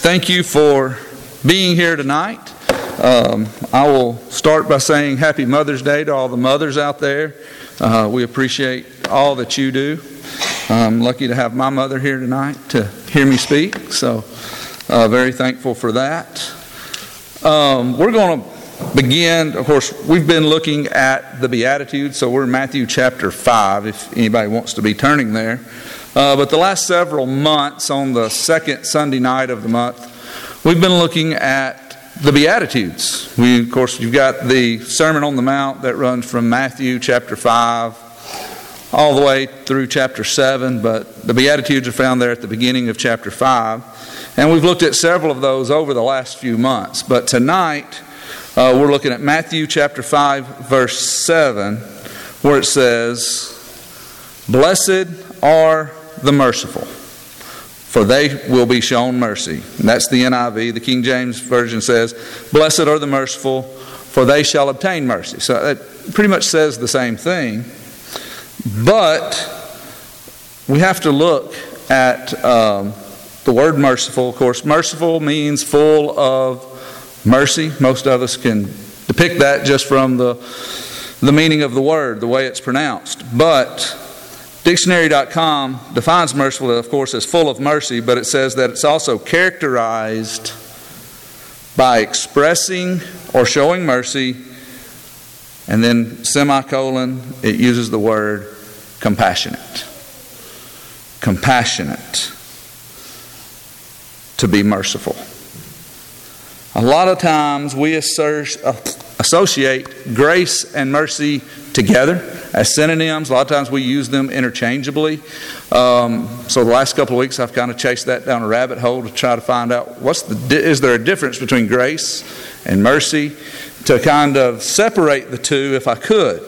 thank you for being here tonight. Um, I will start by saying Happy Mother's Day to all the mothers out there. Uh, we appreciate all that you do. I'm lucky to have my mother here tonight to hear me speak, so uh, very thankful for that. Um, we're going to begin, of course, we've been looking at the Beatitudes, so we're in Matthew chapter 5, if anybody wants to be turning there. Uh, but the last several months, on the second Sunday night of the month, we've been looking at the Beatitudes. We, of course, you've got the Sermon on the Mount that runs from Matthew chapter 5 all the way through chapter 7, but the Beatitudes are found there at the beginning of chapter 5. And we've looked at several of those over the last few months. But tonight, uh, we're looking at Matthew chapter 5, verse 7, where it says, Blessed are the merciful, for they will be shown mercy. And that's the NIV. The King James Version says, Blessed are the merciful, for they shall obtain mercy. So it pretty much says the same thing. But we have to look at um, the word merciful. Of course, merciful means full of mercy. Most of us can depict that just from the, the meaning of the word, the way it's pronounced. But dictionary.com defines merciful, of course, as full of mercy, but it says that it's also characterized by expressing or showing mercy, and then semicolon, it uses the word compassionate. Compassionate. To be merciful. A lot of times we associate grace and mercy together as synonyms. A lot of times we use them interchangeably. Um, so the last couple of weeks I've kind of chased that down a rabbit hole to try to find out what's the is there a difference between grace and mercy to kind of separate the two if I could.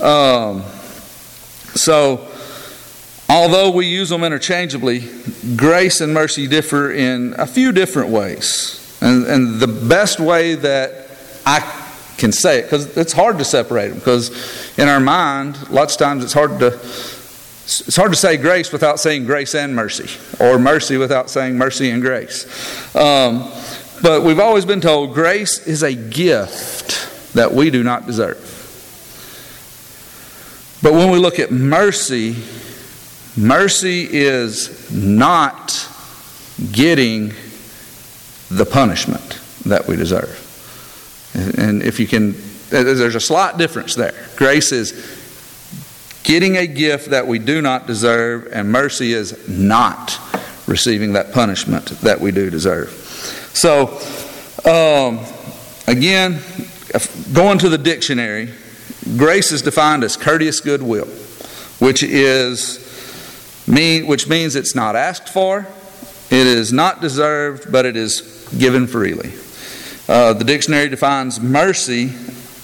Um, so although we use them interchangeably, grace and mercy differ in a few different ways. And, and the best way that I can say it, because it's hard to separate them, because in our mind, lots of times it's hard to it's hard to say grace without saying grace and mercy, or mercy without saying mercy and grace. Um, but we've always been told grace is a gift that we do not deserve. But when we look at mercy, mercy is not getting the punishment that we deserve. And if you can, there's a slight difference there. Grace is getting a gift that we do not deserve, and mercy is not receiving that punishment that we do deserve. So, um, again, going to the dictionary, grace is defined as courteous goodwill, which is mean, which means it's not asked for, it is not deserved, but it is given freely. Uh, the dictionary defines mercy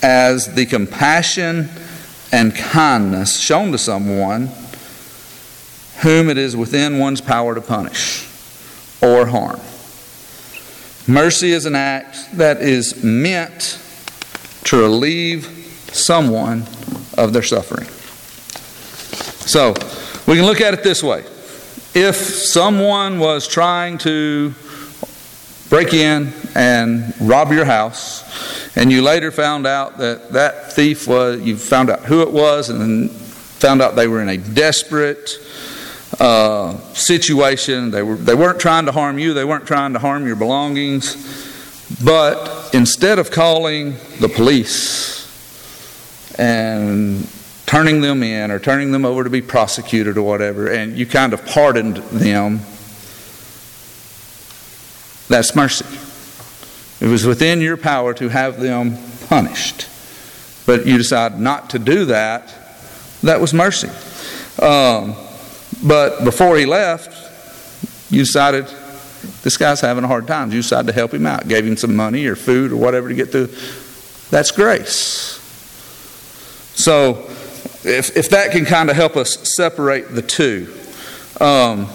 as the compassion and kindness shown to someone whom it is within one's power to punish or harm. Mercy is an act that is meant to relieve someone of their suffering. So, we can look at it this way. If someone was trying to break in and rob your house, and you later found out that that thief was, you found out who it was, and then found out they were in a desperate uh, situation. They, were, they weren't trying to harm you, they weren't trying to harm your belongings. But instead of calling the police and turning them in or turning them over to be prosecuted or whatever, and you kind of pardoned them that's mercy. It was within your power to have them punished. But you decided not to do that. That was mercy. Um, but before he left, you decided this guy's having a hard time. You decided to help him out, gave him some money or food or whatever to get through. That's grace. So, if, if that can kind of help us separate the two. Um,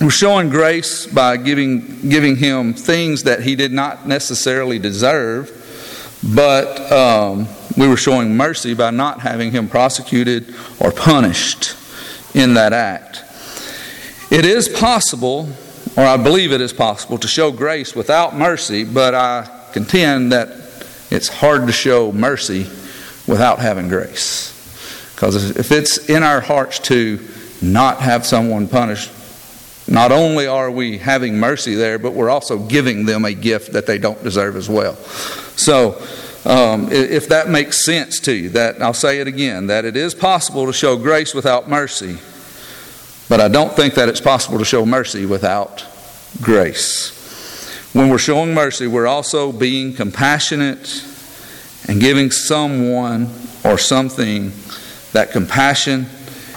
we're showing grace by giving, giving him things that he did not necessarily deserve, but um, we were showing mercy by not having him prosecuted or punished in that act. It is possible, or I believe it is possible, to show grace without mercy, but I contend that it's hard to show mercy without having grace. Because if it's in our hearts to not have someone punished, not only are we having mercy there, but we're also giving them a gift that they don't deserve as well. So, um, if that makes sense to you, that I'll say it again, that it is possible to show grace without mercy, but I don't think that it's possible to show mercy without grace. When we're showing mercy, we're also being compassionate and giving someone or something that compassion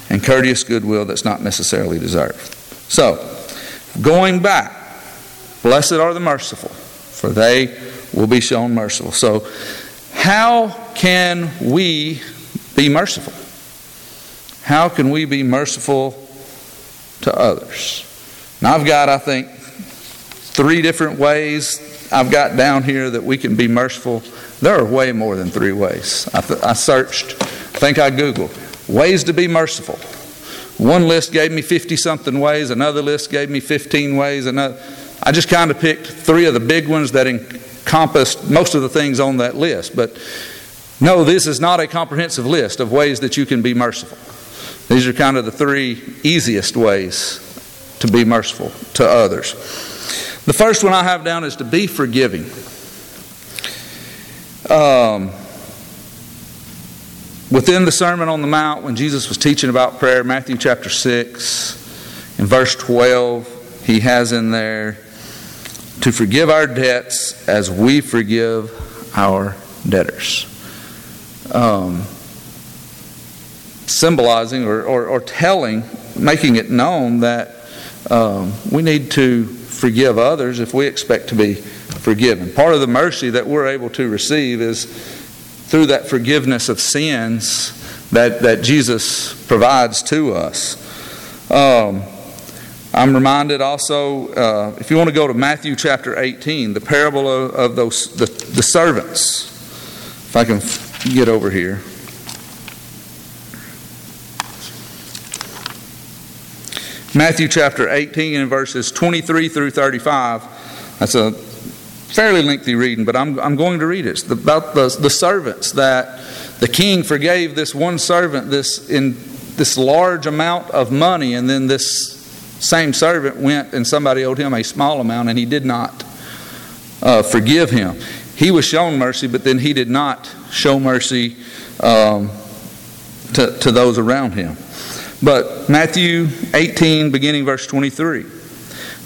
and courteous goodwill that's not necessarily deserved. So, going back, blessed are the merciful, for they will be shown merciful. So, how can we be merciful? How can we be merciful to others? Now, I've got, I think, three different ways I've got down here that we can be merciful. There are way more than three ways. I, th- I searched, I think I Googled, ways to be merciful. One list gave me 50 something ways, another list gave me 15 ways. Another, I just kind of picked three of the big ones that encompassed most of the things on that list. But no, this is not a comprehensive list of ways that you can be merciful. These are kind of the three easiest ways to be merciful to others. The first one I have down is to be forgiving. Um, within the Sermon on the Mount, when Jesus was teaching about prayer, Matthew chapter 6, in verse 12, he has in there to forgive our debts as we forgive our debtors. Um, symbolizing or, or, or, telling, making it known that um, we need to forgive others if we expect to be forgiven. Part of the mercy that we're able to receive is through that forgiveness of sins that, that Jesus provides to us. Um, I'm reminded also, uh, if you want to go to Matthew chapter 18, the parable of, of those the, the servants. If I can get over here. Matthew chapter 18 and verses 23 through 35. That's a fairly lengthy reading, but I'm, I'm going to read it. It's about the, the servants that the king forgave this one servant this in this large amount of money, and then this same servant went and somebody owed him a small amount and he did not uh, forgive him. He was shown mercy, but then he did not show mercy um, to, to those around him. But Matthew 18, beginning verse 23.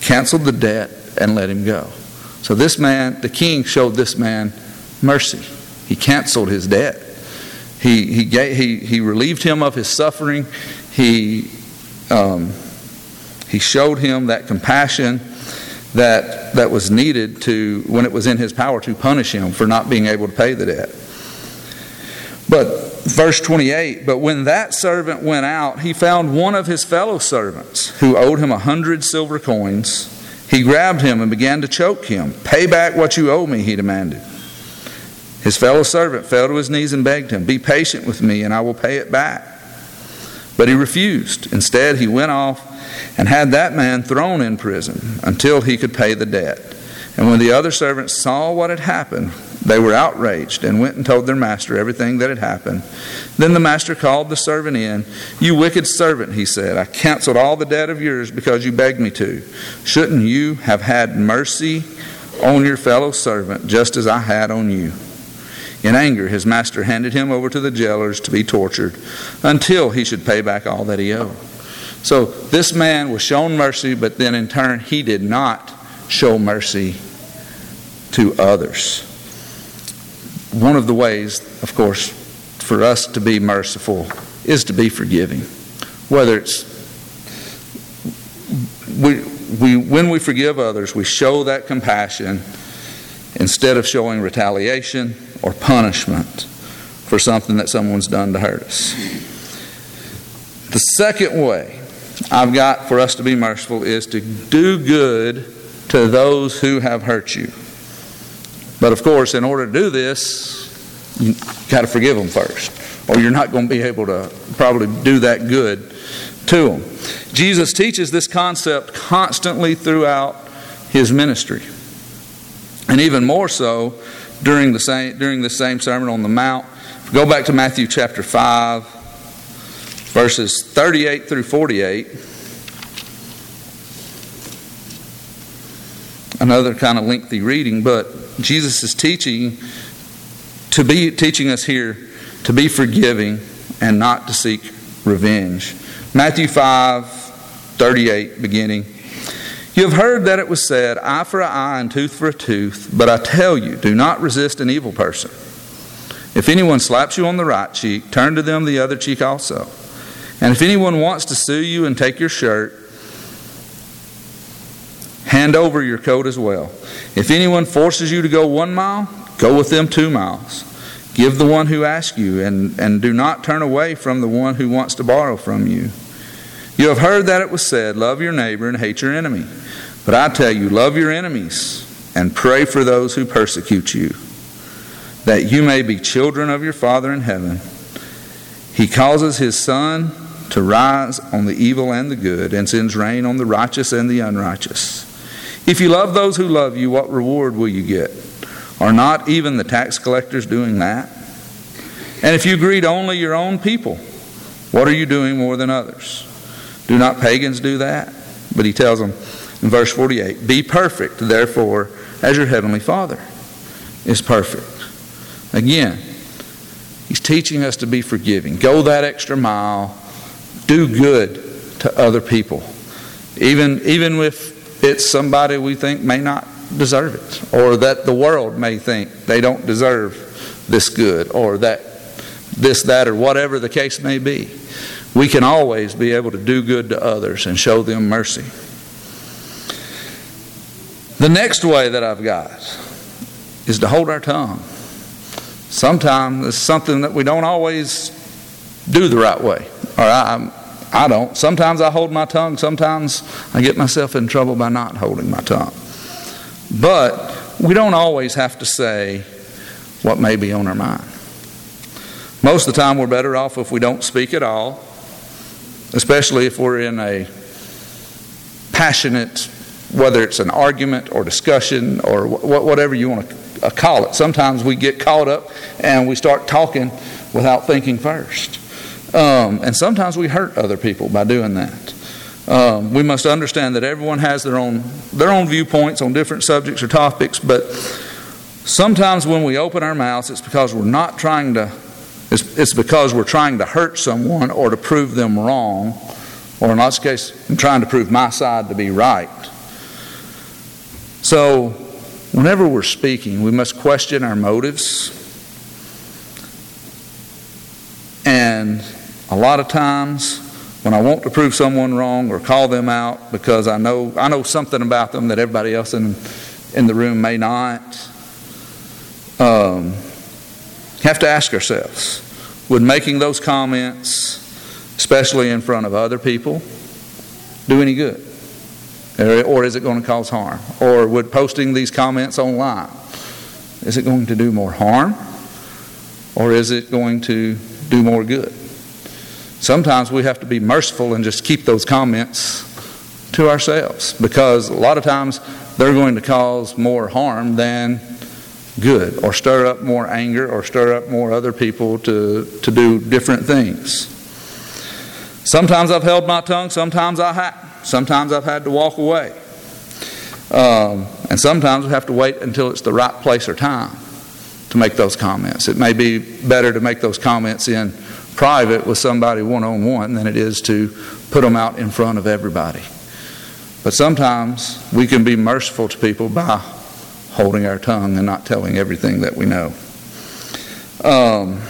canceled the debt, and let him go. So, this man, the king, showed this man mercy. He canceled his debt. He, he, gave, he, he relieved him of his suffering. He um, he showed him that compassion that, that was needed to, when it was in his power to punish him for not being able to pay the debt. But verse 28 But when that servant went out, he found one of his fellow servants who owed him a hundred silver coins. He grabbed him and began to choke him. Pay back what you owe me, he demanded. His fellow servant fell to his knees and begged him, Be patient with me, and I will pay it back. But he refused. Instead, he went off and had that man thrown in prison until he could pay the debt. And when the other servants saw what had happened, they were outraged and went and told their master everything that had happened. Then the master called the servant in. You wicked servant, he said, I canceled all the debt of yours because you begged me to. Shouldn't you have had mercy on your fellow servant just as I had on you? In anger, his master handed him over to the jailers to be tortured until he should pay back all that he owed. So this man was shown mercy, but then in turn, he did not show mercy to others. One of the ways, of course, for us to be merciful is to be forgiving. Whether it's we, we, when we forgive others, we show that compassion instead of showing retaliation or punishment for something that someone's done to hurt us. The second way I've got for us to be merciful is to do good to those who have hurt you. But of course, in order to do this, you got to forgive them first, or you're not going to be able to probably do that good to them. Jesus teaches this concept constantly throughout his ministry. And even more so during the same during the same Sermon on the Mount. Go back to Matthew chapter 5, verses 38 through 48. Another kind of lengthy reading, but Jesus is teaching to be teaching us here to be forgiving and not to seek revenge. Matthew 5, 38, beginning. You have heard that it was said, eye for an eye and tooth for a tooth, but I tell you, do not resist an evil person. If anyone slaps you on the right cheek, turn to them the other cheek also. And if anyone wants to sue you and take your shirt, hand over your coat as well. If anyone forces you to go one mile, go with them two miles. Give the one who asks you, and, and do not turn away from the one who wants to borrow from you. You have heard that it was said, Love your neighbor and hate your enemy. But I tell you, love your enemies and pray for those who persecute you, that you may be children of your Father in heaven. He causes his sun to rise on the evil and the good, and sends rain on the righteous and the unrighteous. If you love those who love you, what reward will you get? Are not even the tax collectors doing that? And if you greet only your own people, what are you doing more than others? Do not pagans do that? But he tells them in verse 48 Be perfect, therefore, as your heavenly Father is perfect. Again, he's teaching us to be forgiving. Go that extra mile. Do good to other people. Even, even if it's somebody we think may not deserve it, or that the world may think they don't deserve this good, or that this, that, or whatever the case may be we can always be able to do good to others and show them mercy. The next way that I've got is to hold our tongue. Sometimes it's something that we don't always do the right way, or I, I don't. Sometimes I hold my tongue, sometimes I get myself in trouble by not holding my tongue. But we don't always have to say what may be on our mind. Most of the time, we're better off if we don't speak at all especially if we're in a passionate, whether it's an argument or discussion or whatever you want to call it. Sometimes we get caught up and we start talking without thinking first. Um, and sometimes we hurt other people by doing that. Um, we must understand that everyone has their own their own viewpoints on different subjects or topics, but sometimes when we open our mouths, it's because we're not trying to it's, it's because we're trying to hurt someone or to prove them wrong, or in this cases, I'm trying to prove my side to be right. So, whenever we're speaking, we must question our motives. And a lot of times, when I want to prove someone wrong or call them out because I know I know something about them that everybody else in in the room may not, um, have to ask ourselves would making those comments, especially in front of other people, do any good? Or is it going to cause harm? Or would posting these comments online, is it going to do more harm? Or is it going to do more good? Sometimes we have to be merciful and just keep those comments to ourselves because a lot of times they're going to cause more harm than good or stir up more anger or stir up more other people to, to do different things. Sometimes I've held my tongue, sometimes I have. Sometimes I've had to walk away. Um, and sometimes we have to wait until it's the right place or time to make those comments. It may be better to make those comments in private with somebody one on one than it is to put them out in front of everybody. But sometimes we can be merciful to people by holding our tongue and not telling everything that we know. Um,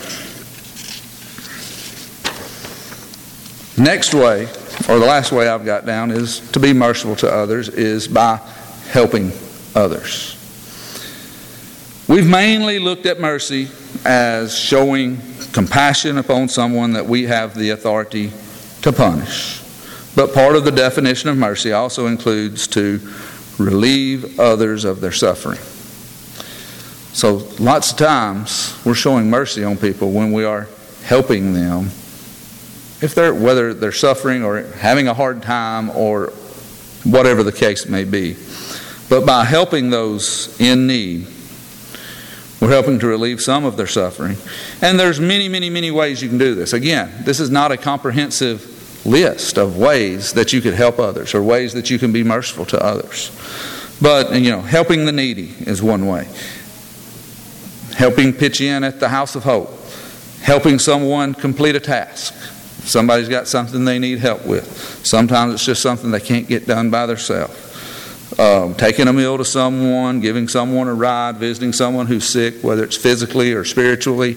next way or the last way I've got down is to be merciful to others is by helping others. We've mainly looked at mercy as showing compassion upon someone that we have the authority to punish. But part of the definition of mercy also includes to relieve others of their suffering. So, lots of times we're showing mercy on people when we are helping them, if they're whether they're suffering or having a hard time or whatever the case may be. But by helping those in need, we're helping to relieve some of their suffering. And there's many, many, many ways you can do this. Again, this is not a comprehensive list of ways that you could help others or ways that you can be merciful to others. But, you know, helping the needy is one way. Helping pitch in at the House of Hope. Helping someone complete a task. Somebody's got something they need help with. Sometimes it's just something they can't get done by themselves um, taking a meal to someone, giving someone a ride, visiting someone who's sick, whether it's physically or spiritually.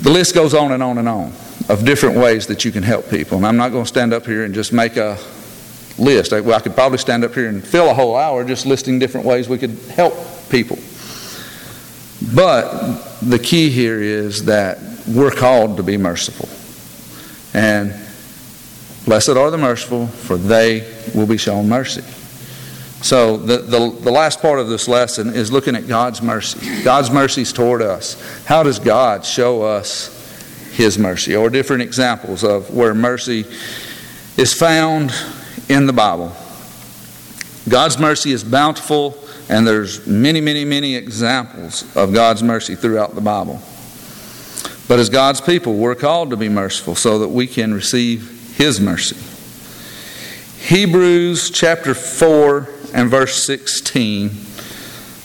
The list goes on and on and on of different ways that you can help people. And I'm not going to stand up here and just make a list. I, well, I could probably stand up here and fill a whole hour just listing different ways we could help people. But the key here is that we're called to be merciful. And blessed are the merciful, for they will be shown mercy. So, the, the, the, last part of this lesson is looking at God's mercy. God's mercies toward us. How does God show us His mercy? Or different examples of where mercy is found in the Bible. God's mercy is bountiful, and there's many, many, many examples of God's mercy throughout the Bible. But as God's people, we're called to be merciful so that we can receive His mercy. Hebrews chapter 4 and verse 16.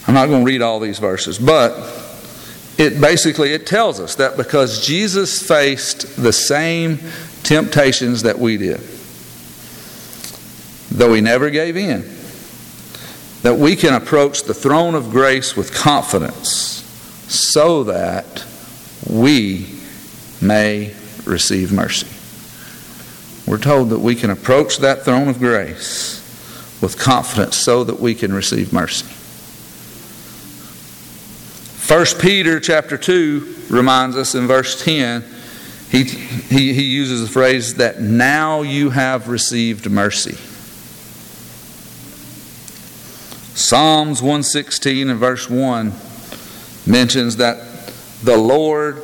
I'm not going to read all these verses, but it basically it tells us that because Jesus faced the same temptations that we did, though he never gave in, that we can approach the throne of grace with confidence so that we may receive mercy. We're told that we can approach that throne of grace with confidence so that we can receive mercy. 1 Peter chapter 2 reminds us in verse 10, he, he, he uses the phrase that now you have received mercy. Psalms 116 and verse 1 mentions that the Lord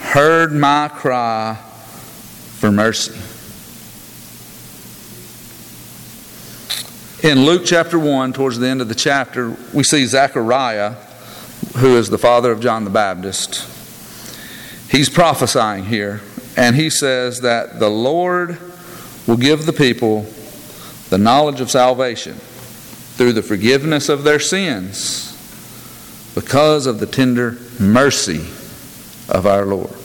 heard my cry for mercy. In Luke chapter 1, towards the end of the chapter, we see Zechariah, who is the father of John the Baptist. He's prophesying here, and he says that the Lord will give the people the knowledge of salvation through the forgiveness of their sins because of the tender mercy of our Lord.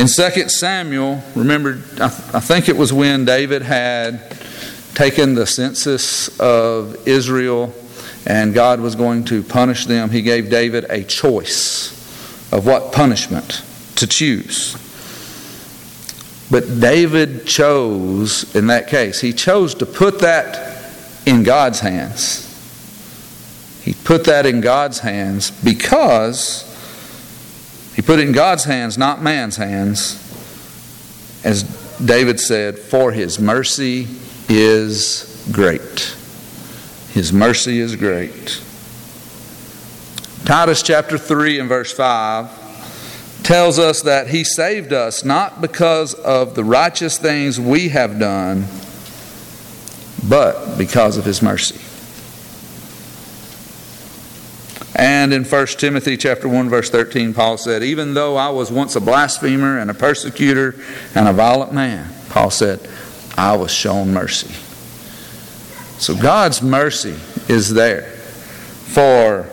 In 2 Samuel, remember, I, I think it was when David had taken the census of Israel and God was going to punish them, he gave David a choice of what punishment to choose. But David chose, in that case, he chose to put that in God's hands. He put that in God's hands because he put it in God's hands, not man's hands. As David said, For his mercy is great. His mercy is great. Titus chapter 3 and verse 5 tells us that he saved us not because of the righteous things we have done, but because of his mercy. And in 1 Timothy chapter 1 verse 13 Paul said, "Even though I was once a blasphemer and a persecutor and a violent man," Paul said, "I was shown mercy." So God's mercy is there for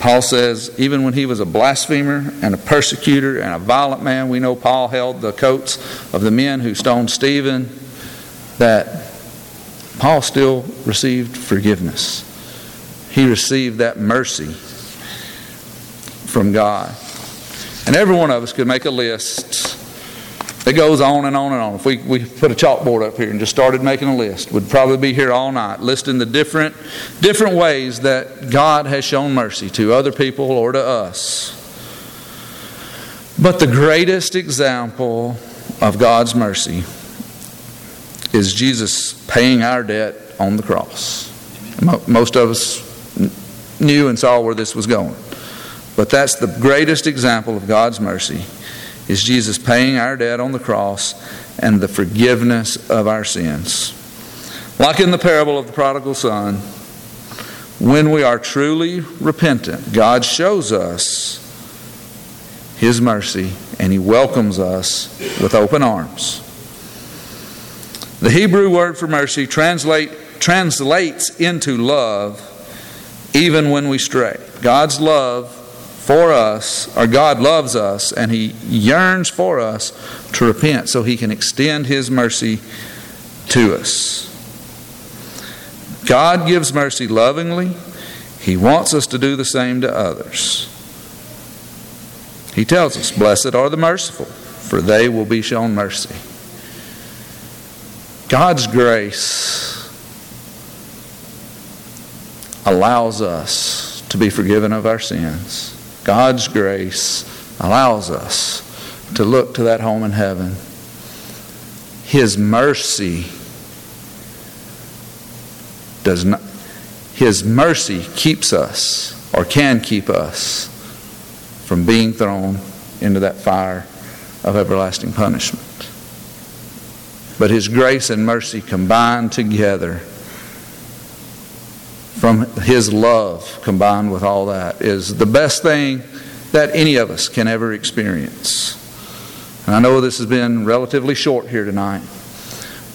Paul says, even when he was a blasphemer and a persecutor and a violent man, we know Paul held the coats of the men who stoned Stephen, that Paul still received forgiveness he received that mercy from God. And every one of us could make a list it goes on and on and on. If we, we put a chalkboard up here and just started making a list, we'd probably be here all night listing the different, different ways that God has shown mercy to other people or to us. But the greatest example of God's mercy is Jesus paying our debt on the cross. Most of us knew and saw where this was going. But that's the greatest example of God's mercy is Jesus paying our debt on the cross and the forgiveness of our sins. Like in the parable of the prodigal son, when we are truly repentant, God shows us His mercy and He welcomes us with open arms. The Hebrew word for mercy translate, translates into love even when we stray. God's love for us, or God loves us, and He yearns for us to repent so He can extend His mercy to us. God gives mercy lovingly. He wants us to do the same to others. He tells us, Blessed are the merciful, for they will be shown mercy. God's grace allows us to be forgiven of our sins. God's grace allows us to look to that home in heaven. His mercy does not his mercy keeps us or can keep us from being thrown into that fire of everlasting punishment. But his grace and mercy combined together from His love combined with all that is the best thing that any of us can ever experience. And I know this has been relatively short here tonight,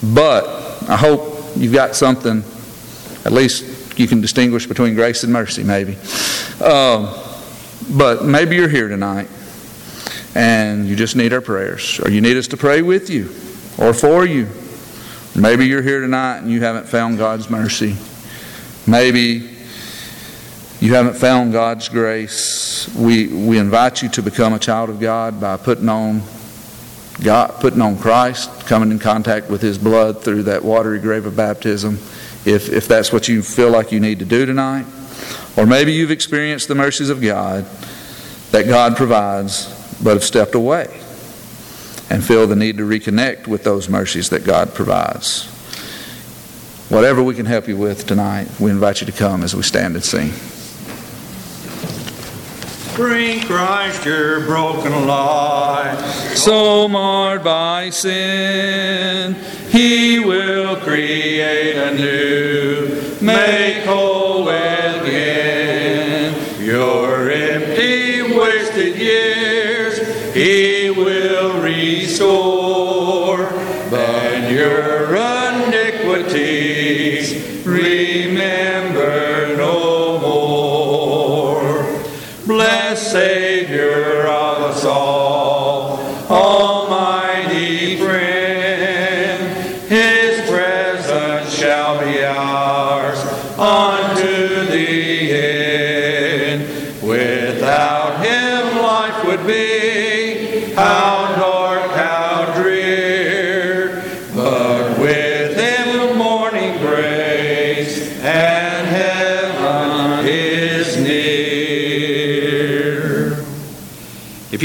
but I hope you've got something, at least you can distinguish between grace and mercy, maybe. Um, but maybe you're here tonight and you just need our prayers, or you need us to pray with you or for you. Maybe you're here tonight and you haven't found God's mercy. Maybe you haven't found God's grace. We, we invite you to become a child of God by putting on God, putting on Christ, coming in contact with His blood through that watery grave of baptism, if, if that's what you feel like you need to do tonight. Or maybe you've experienced the mercies of God that God provides, but have stepped away and feel the need to reconnect with those mercies that God provides. Whatever we can help you with tonight, we invite you to come as we stand and sing. Bring Christ your broken life. So marred by sin, He will create anew, make whole again. Your empty, wasted years, He will restore.